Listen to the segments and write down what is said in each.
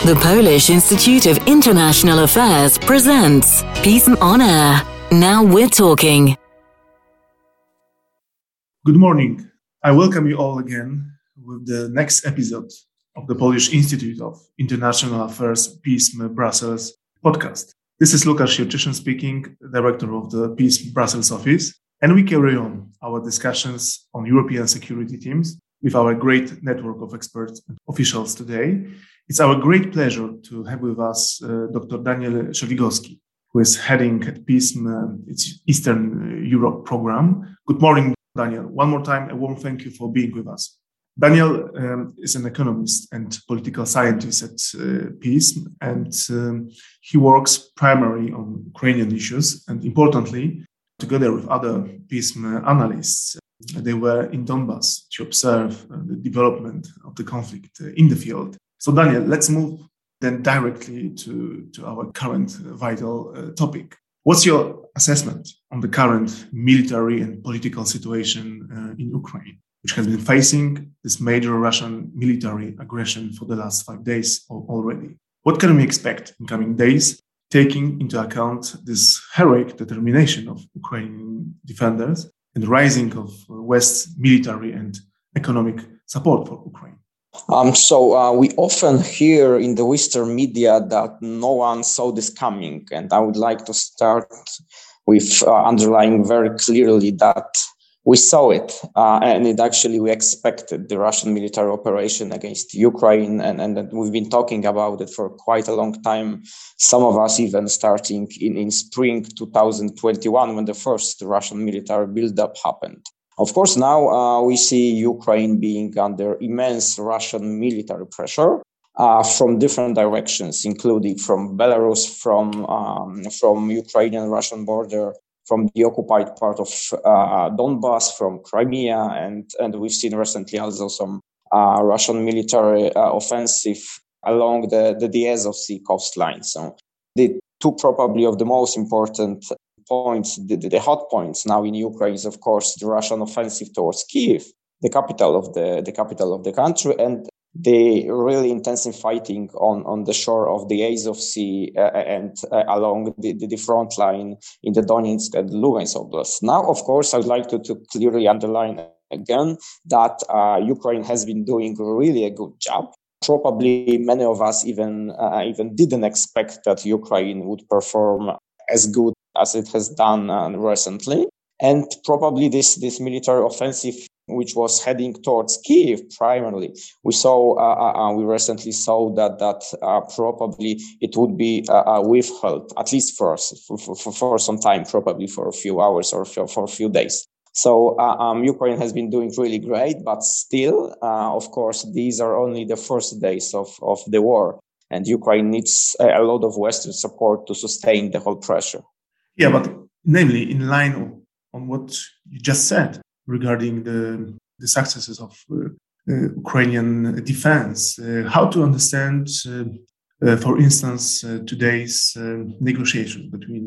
The Polish Institute of International Affairs presents Peace on Air. Now we're talking. Good morning. I welcome you all again with the next episode of the Polish Institute of International Affairs PISM Brussels podcast. This is Lukasz Jurczyszyn speaking, director of the PISM Brussels office, and we carry on our discussions on European security teams with our great network of experts and officials today. It's our great pleasure to have with us uh, Dr. Daniel Szeligowski, who is heading at PISM, uh, its Eastern Europe program. Good morning, Daniel. One more time, a warm thank you for being with us. Daniel um, is an economist and political scientist at uh, PISM, and um, he works primarily on Ukrainian issues. And importantly, together with other PISM analysts, they were in Donbass to observe uh, the development of the conflict uh, in the field. So, Daniel, let's move then directly to, to our current vital uh, topic. What's your assessment on the current military and political situation uh, in Ukraine, which has been facing this major Russian military aggression for the last five days already? What can we expect in coming days, taking into account this heroic determination of Ukrainian defenders and the rising of West's military and economic support for Ukraine? Um, so uh, we often hear in the Western media that no one saw this coming, and I would like to start with uh, underlying very clearly that we saw it, uh, and it actually we expected the Russian military operation against Ukraine, and, and we've been talking about it for quite a long time. Some of us even starting in, in spring 2021 when the first Russian military buildup happened. Of course, now uh, we see Ukraine being under immense Russian military pressure uh, from different directions, including from Belarus, from um, from Ukrainian Russian border, from the occupied part of uh, Donbass, from Crimea, and and we've seen recently also some uh, Russian military uh, offensive along the the, Azov Sea coastline. So the two probably of the most important points, the, the, hot points now in Ukraine is, of course, the Russian offensive towards Kiev, the capital of the, the capital of the country, and the really intensive fighting on, on the shore of the Azov Sea uh, and uh, along the, the, the, front line in the Donetsk and Lugansk Oblast. Now, of course, I'd like to, to clearly underline again that uh, Ukraine has been doing really a good job. Probably many of us even uh, even didn't expect that Ukraine would perform as good as it has done uh, recently. And probably this, this military offensive, which was heading towards Kiev primarily, we saw, uh, uh, uh we recently saw that that uh, probably it would be uh, withheld, at least for, for, for, for, some time, probably for a few hours or for, for a few days. So um, Ukraine has been doing really great, but still, of course, these are only the first days of, of the war and Ukraine needs a lot of Western support to sustain the whole pressure. Yeah, but namely in line on what you just said regarding the, the successes of uh, uh, Ukrainian defense, uh, how to understand, uh, uh, for instance, uh, today's negotiation between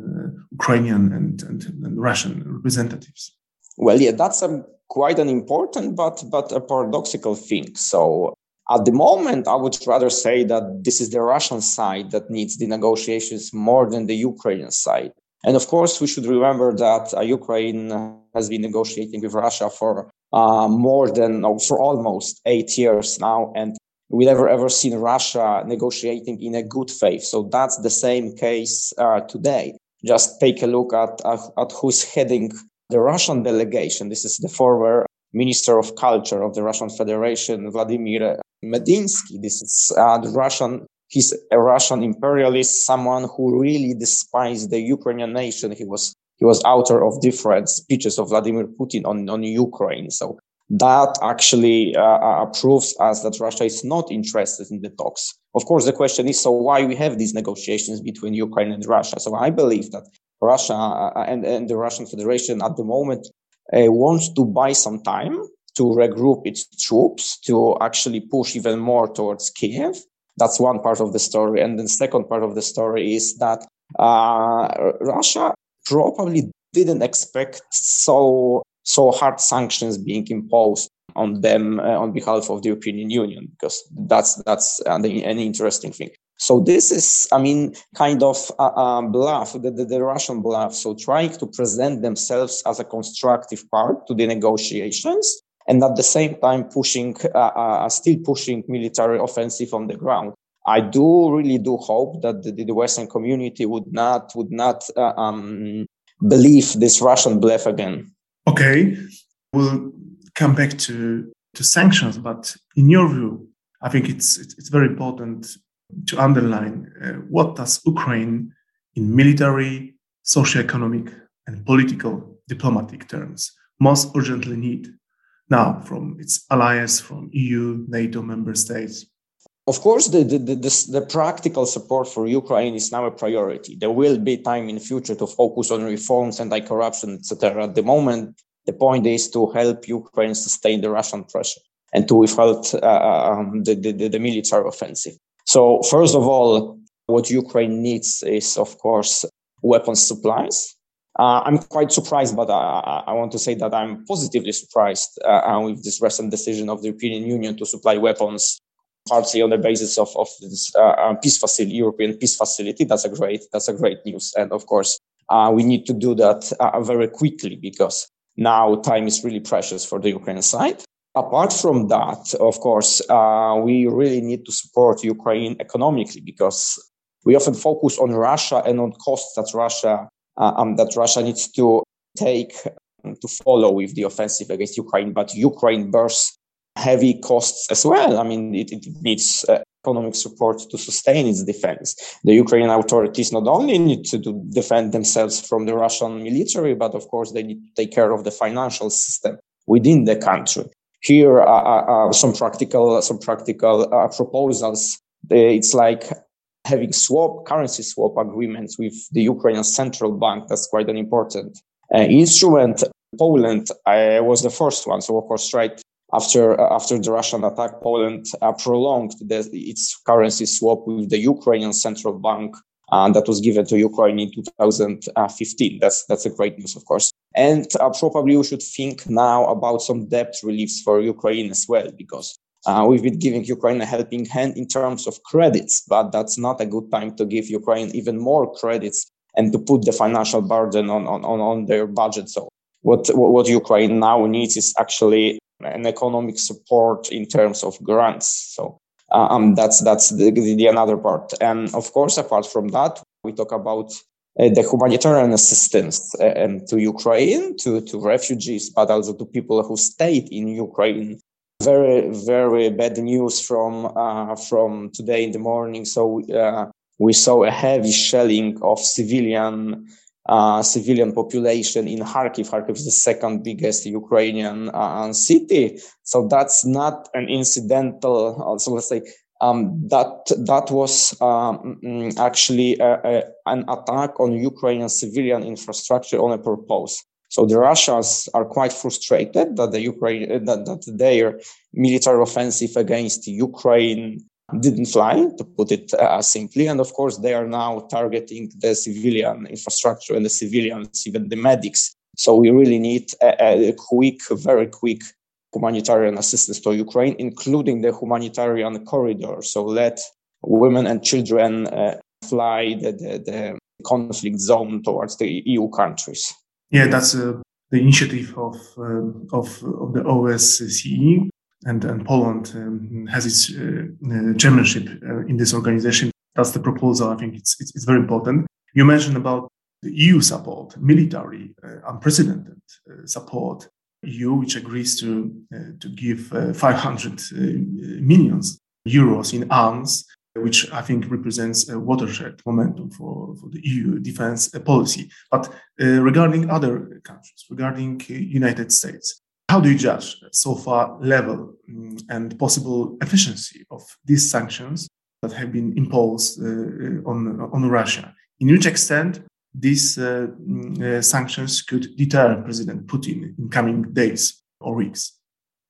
Ukrainian and, and, and, Russian representatives? Well, yeah, that's a, quite an important but but a paradoxical thing. So at the moment, I would rather say that this is the Russian side that needs the negotiations more than the Ukrainian side. And of course, we should remember that uh, Ukraine has been negotiating with Russia for uh, more than, no, for almost eight years now. And we never ever seen Russia negotiating in a good faith. So that's the same case uh, today. Just take a look at, at, at who's heading the Russian delegation. This is the former Minister of Culture of the Russian Federation, Vladimir Medinsky. This is uh, the Russian he's a Russian imperialist, someone who really despised the Ukrainian nation. He was he was author of different speeches of Vladimir Putin on, on Ukraine. So that actually uh, uh, proves us that Russia is not interested in the talks. Of course, the question is, so why we have these negotiations between Ukraine and Russia? So I believe that Russia uh, and, and the Russian Federation at the moment uh, wants to buy some time to regroup its troops to actually push even more towards Kiev that's one part of the story. And the second part of the story is that uh, Russia probably didn't expect so so hard sanctions being imposed on them uh, on behalf of the European Union because that's that's the, an interesting thing. So this is, I mean, kind of a, a bluff, the, the, the, Russian bluff. So trying to present themselves as a constructive part to the negotiations, and at the same time pushing, uh, uh, still pushing military offensive on the ground. I do really do hope that the, the Western community would not would not uh, um, believe this Russian bluff again. Okay, we'll come back to to sanctions, but in your view, I think it's it's, it's very important to underline uh, what does Ukraine in military, socio-economic, and political diplomatic terms most urgently need now from its allies, from EU, NATO member states? Of course, the, the, the, the, practical support for Ukraine is now a priority. There will be time in future to focus on reforms, anti-corruption, etc. At the moment, the point is to help Ukraine sustain the Russian pressure and to withhold uh, um, the, the, the military offensive. So, first of all, what Ukraine needs is, of course, weapons supplies. Uh, I'm quite surprised, but I, I, want to say that I'm positively surprised uh, with this recent decision of the European Union to supply weapons partly on the basis of, of this uh, uh, peace facility, European peace facility. That's a great, that's a great news. And of course, uh, we need to do that uh, very quickly because now time is really precious for the Ukrainian side. Apart from that, of course, uh, we really need to support Ukraine economically because we often focus on Russia and on costs that Russia uh, um, that Russia needs to take um, to follow with the offensive against Ukraine. But Ukraine bears heavy costs as well. I mean, it, it needs uh, economic support to sustain its defense. The Ukrainian authorities not only need to defend themselves from the Russian military, but of course they need to take care of the financial system within the country. Here are, some practical some practical uh, proposals. It's like having swap currency swap agreements with the Ukrainian central bank. That's quite an important uh, instrument. Poland was the first one, so of course, right after uh, after the Russian attack, Poland uh, prolonged the, its currency swap with the Ukrainian central bank uh, that was given to Ukraine in 2015. That's that's a great news, of course. And uh, probably we should think now about some debt reliefs for Ukraine as well, because uh, we've been giving Ukraine a helping hand in terms of credits, but that's not a good time to give Ukraine even more credits and to put the financial burden on on, on their budget. So what what Ukraine now needs is actually an economic support in terms of grants. So uh, um, that's that's the, the, another part. And of course, apart from that, we talk about uh, the humanitarian assistance uh, to Ukraine, to, to refugees, but also to people who stayed in Ukraine. Very, very bad news from uh, from today in the morning. So uh, we saw a heavy shelling of civilian uh, civilian population in Kharkiv. Kharkiv is the second biggest Ukrainian uh, city. So that's not an incidental, uh, so let's say, um, that that was um, actually a, a, an attack on Ukrainian civilian infrastructure on a purpose. So the Russians are quite frustrated that the Ukraine that, that their military offensive against Ukraine didn't fly, to put it uh, simply. And of course, they are now targeting the civilian infrastructure and the civilians, even the medics. So we really need a, a quick, very quick humanitarian assistance to Ukraine, including the humanitarian corridor. So let women and children uh, fly the, the, the, conflict zone towards the EU countries. Yeah, that's uh, the initiative of, um, of, of the OSCE and, and Poland um, has its uh, uh, chairmanship uh, in this organization. That's the proposal. I think it's, it's, it's very important. You mentioned about the EU support, military, unprecedented support. EU, which agrees to to give 500 millions euros in arms which I think represents a watershed momentum for, for the EU defense policy. But uh, regarding other countries, regarding uh, United States, how do you judge so far level mm, and possible efficiency of these sanctions that have been imposed uh, uh, on, on Russia? In which extent these uh, mm, uh, sanctions could deter President Putin in coming days or weeks?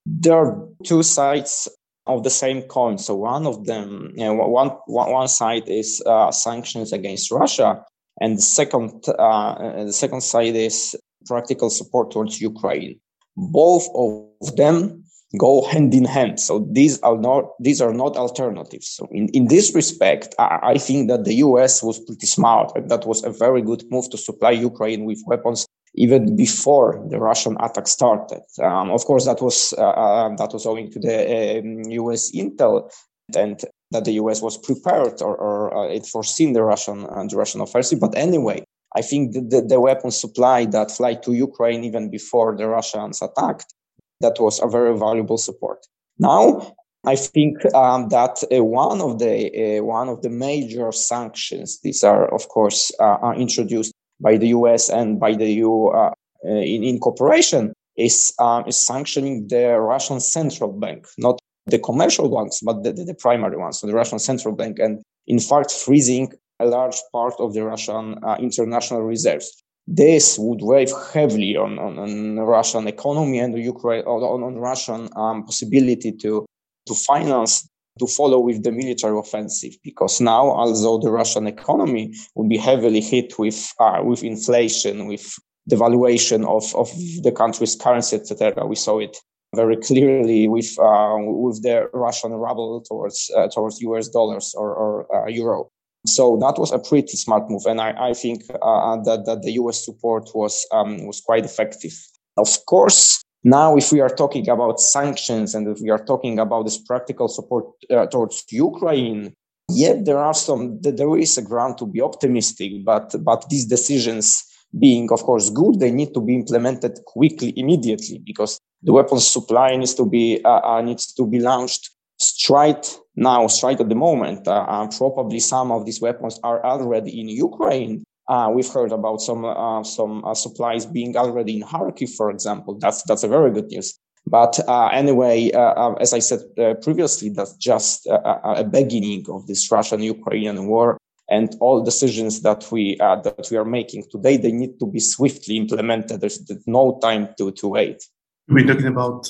There are two sides of the same coin. So one of them, you know, one, one side is uh, sanctions against Russia, and the second, uh, the second side is practical support towards Ukraine both of them go hand in hand. So these are not these are not alternatives. So in, in this respect, I, I think that the US was pretty smart and that was a very good move to supply Ukraine with weapons even before the Russian attack started. Um, of course, that was uh, uh, that was owing to the um, U.S. intel and that the U.S. was prepared or, or uh, it foreseen the Russian uh, the Russian offensive. But anyway, I think the, the, the weapon supply that flight to Ukraine even before the Russians attacked that was a very valuable support. Now, I think um, that uh, one of the uh, one of the major sanctions, these are of course uh, are introduced by the US and by the EU uh, uh, in, in cooperation is, um, is sanctioning the Russian central bank, not the commercial banks, but the, the, primary ones, so the Russian central bank, and in fact freezing a large part of the Russian uh, international reserves. This would weigh heavily on, on, on, the Russian economy and the Ukraine on, on Russian um, possibility to to finance to follow with the military offensive because now although the russian economy will be heavily hit with uh, with inflation with devaluation of, of the country's currency etc we saw it very clearly with uh, with the russian ruble towards uh, towards us dollars or, or uh, euro. So that was a pretty smart move and i, I think uh, that, that the us support was um, was quite effective. Of course now, if we are talking about sanctions and if we are talking about this practical support uh, towards Ukraine, yet there are some, there is a ground to be optimistic, but, but these decisions being, of course, good, they need to be implemented quickly, immediately, because the weapons supply needs to be, uh, uh, needs to be launched straight now, straight at the moment. Uh, probably some of these weapons are already in Ukraine, uh, we've heard about some uh, some uh, supplies being already in Kharkiv, for example. That's that's a very good news. But uh, anyway, uh, uh, as I said previously, that's just a, a beginning of this Russian-Ukrainian war, and all decisions that we that we are making today they need to be swiftly implemented. There's, no time to to wait. We're talking about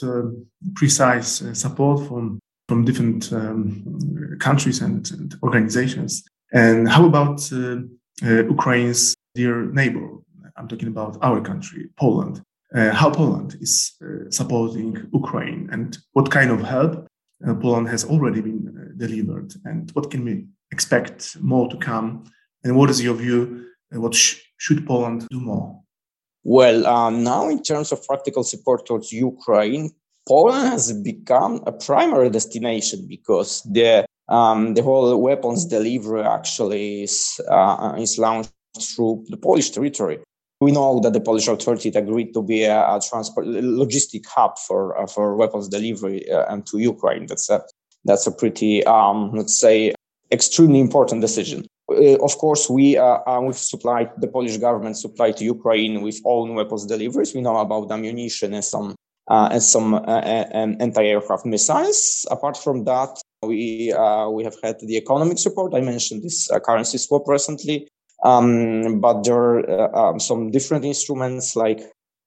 precise support from from different um, countries and, and, organizations. And how about Ukraine's dear neighbor. I'm talking about our country, Poland. Uh, how Poland is uh, supporting Ukraine and what kind of help Poland has already been delivered and what can we expect more to come and what is your view what sh- should poland do more well um, now in terms of practical support towards ukraine poland has become a primary destination because the um, the whole weapons delivery actually is, uh, is launched through the Polish territory. We know that the Polish authority agreed to be a, a transport logistic hub for uh, for weapons delivery uh, and to Ukraine. That's a that's a pretty um, let's say extremely important decision. Uh, of course, we uh, uh, we've supplied the Polish government supplied to Ukraine with own weapons deliveries. We know about ammunition and some and some uh, anti-aircraft missiles. Apart from that, we uh, we have had the economic support. I mentioned this uh, currency swap recently, um, but there are uh, um, some different instruments like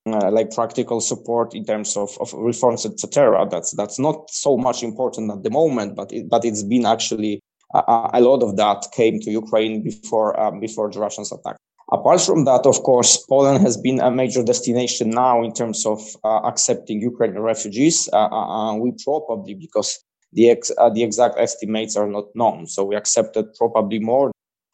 uh, like practical support in terms of, of reforms, etc. That's that's not so much important at the moment, but it, but it's been actually uh, a lot of that came to Ukraine before um, before the Russians attack. Apart from that, of course, Poland has been a major destination now in terms of uh, accepting Ukrainian refugees. we probably because the, ex, uh, the exact estimates are not known. So we accepted probably more.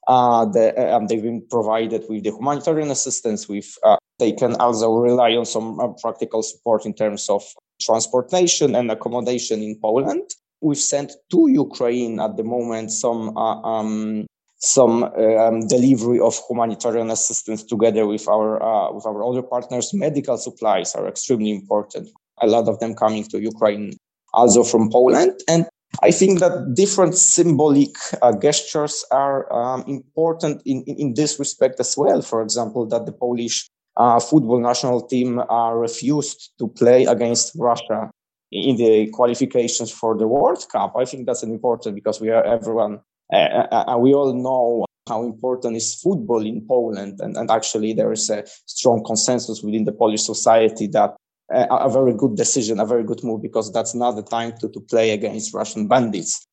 Uh, the, uh, they've been provided with the humanitarian assistance. We've uh, they can also rely on some uh, practical support in terms of transportation and accommodation in Poland. We've sent to Ukraine at the moment some uh, um, some um, delivery of humanitarian assistance together with our uh, with our other partners. Medical supplies are extremely important. A lot of them coming to Ukraine also from Poland. And I think that different symbolic uh, gestures are um, important in, in, in, this respect as well. For example, that the Polish uh, football national team uh, refused to play against Russia in the qualifications for the World Cup. I think that's an important because we are everyone, uh, uh, uh, we all know how important is football in Poland. And, and actually, there is a strong consensus within the Polish society that a, a very good decision, a very good move, because that's not the time to, to play against Russian bandits.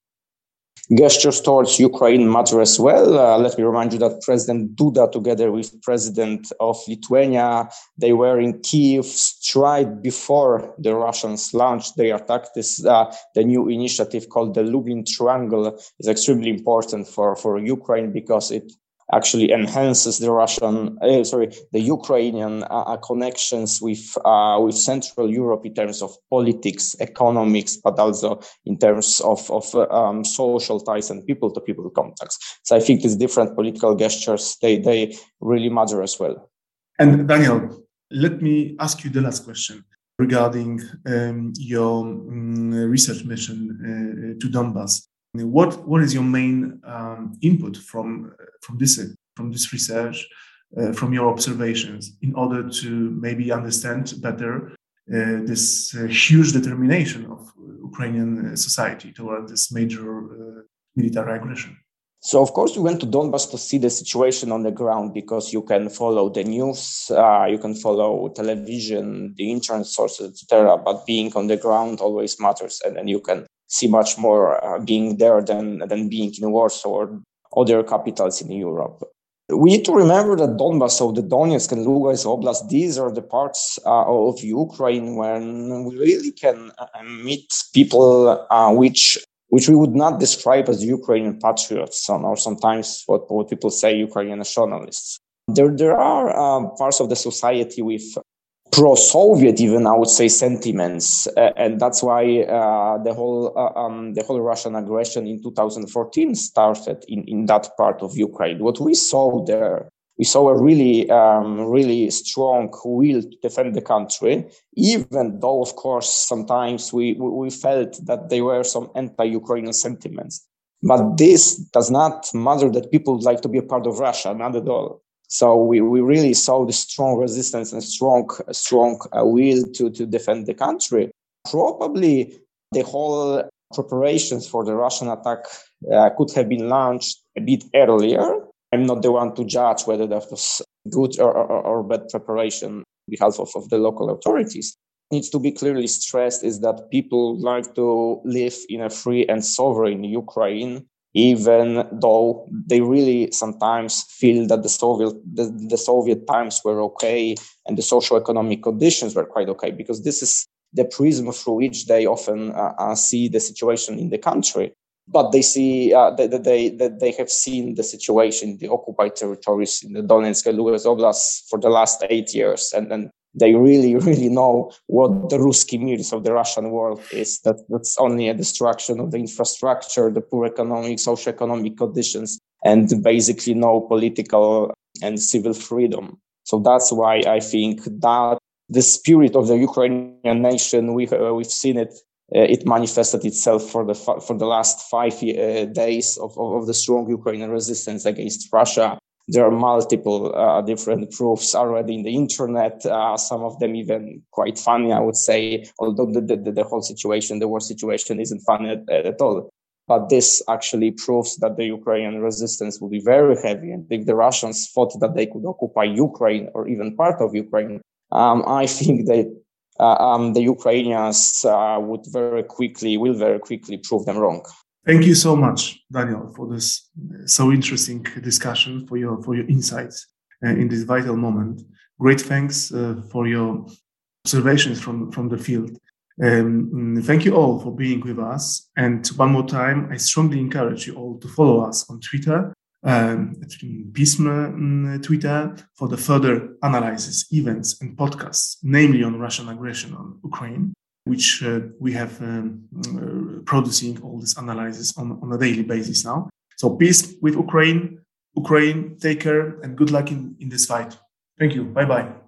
Gestures towards Ukraine matter as well. Uh, let me remind you that President Duda, together with President of Lithuania, they were in Kiev straight before the Russians launched their attack. This uh, the new initiative called the Lublin Triangle is extremely important for for Ukraine because it actually enhances the Russian, uh, sorry, the Ukrainian uh, uh, connections with uh, with Central Europe in terms of politics, economics, but also in terms of of uh, um, social ties and people-to-people contacts. So I think these different political gestures they they really matter as well. And Daniel, let me ask you the last question regarding um, your um, research mission uh, to Donbass. What what is your main um, input from from this from this research, uh, from your observations, in order to maybe understand better uh, this uh, huge determination of Ukrainian society toward this major uh, military aggression? So, of course, we went to Donbass to see the situation on the ground because you can follow the news, uh, you can follow television, the internet sources, etc. But being on the ground always matters, and then you can see much more uh, being there than than being in Warsaw or other capitals in Europe. We need to remember that Donbass, so the Donetsk and Lugansk Oblast, these are the parts uh, of Ukraine when we really can uh, meet people uh, which which we would not describe as Ukrainian patriots or sometimes what, what people say Ukrainian nationalists. There, there are uh, parts of the society with pro-Soviet, even I would say, sentiments, uh, and that's why uh, the whole uh, um, the whole Russian aggression in 2014 started in in that part of Ukraine. What we saw there, we saw a really um, really strong will to defend the country, even though, of course, sometimes we we felt that there were some anti-Ukrainian sentiments. But this does not matter that people like to be a part of Russia, not at all. So we, we really saw the strong resistance and strong strong uh, will to, to defend the country. Probably the whole preparations for the Russian attack uh, could have been launched a bit earlier. I'm not the one to judge whether that was good or, or, or bad preparation on behalf of, of the local authorities. Needs to be clearly stressed is that people like to live in a free and sovereign Ukraine even though they really sometimes feel that the Soviet the, the Soviet times were okay and the social economic conditions were quite okay because this is the prism through which they often uh, uh, see the situation in the country. But they see uh, that, they that they have seen the situation in the occupied territories in the Donetsk and Lugansk Oblast for the last eight years, and then they really, really know what the Ruski Mir, of the Russian world is. That that's only a destruction of the infrastructure, the poor economic, socio-economic conditions, and basically no political and civil freedom. So that's why I think that the spirit of the Ukrainian nation, we uh, we've seen it. Uh, it manifested itself for the for the last five uh, days of, of the strong Ukrainian resistance against Russia there are multiple uh, different proofs already in the internet. Uh, some of them even quite funny, I would say. Although the, the, the whole situation, the war situation, isn't funny at, at, all. But this actually proves that the Ukrainian resistance will be very heavy. And if the Russians thought that they could occupy Ukraine or even part of Ukraine, um, I think that uh, um, the Ukrainians uh, would very quickly, will very quickly prove them wrong. Thank you so much, Daniel, for this uh, so interesting discussion, for your for your insights uh, in this vital moment. Great thanks uh, for your observations from from the field. Um, thank you all for being with us. And one more time, I strongly encourage you all to follow us on Twitter, um, mm, Twitter, for the further analysis, events, and podcasts, namely on Russian aggression on Ukraine which uh, we have um, uh, producing all this analysis on, on a daily basis now. So peace with Ukraine. Ukraine, take care and good luck in, in this fight. Thank you. Bye bye.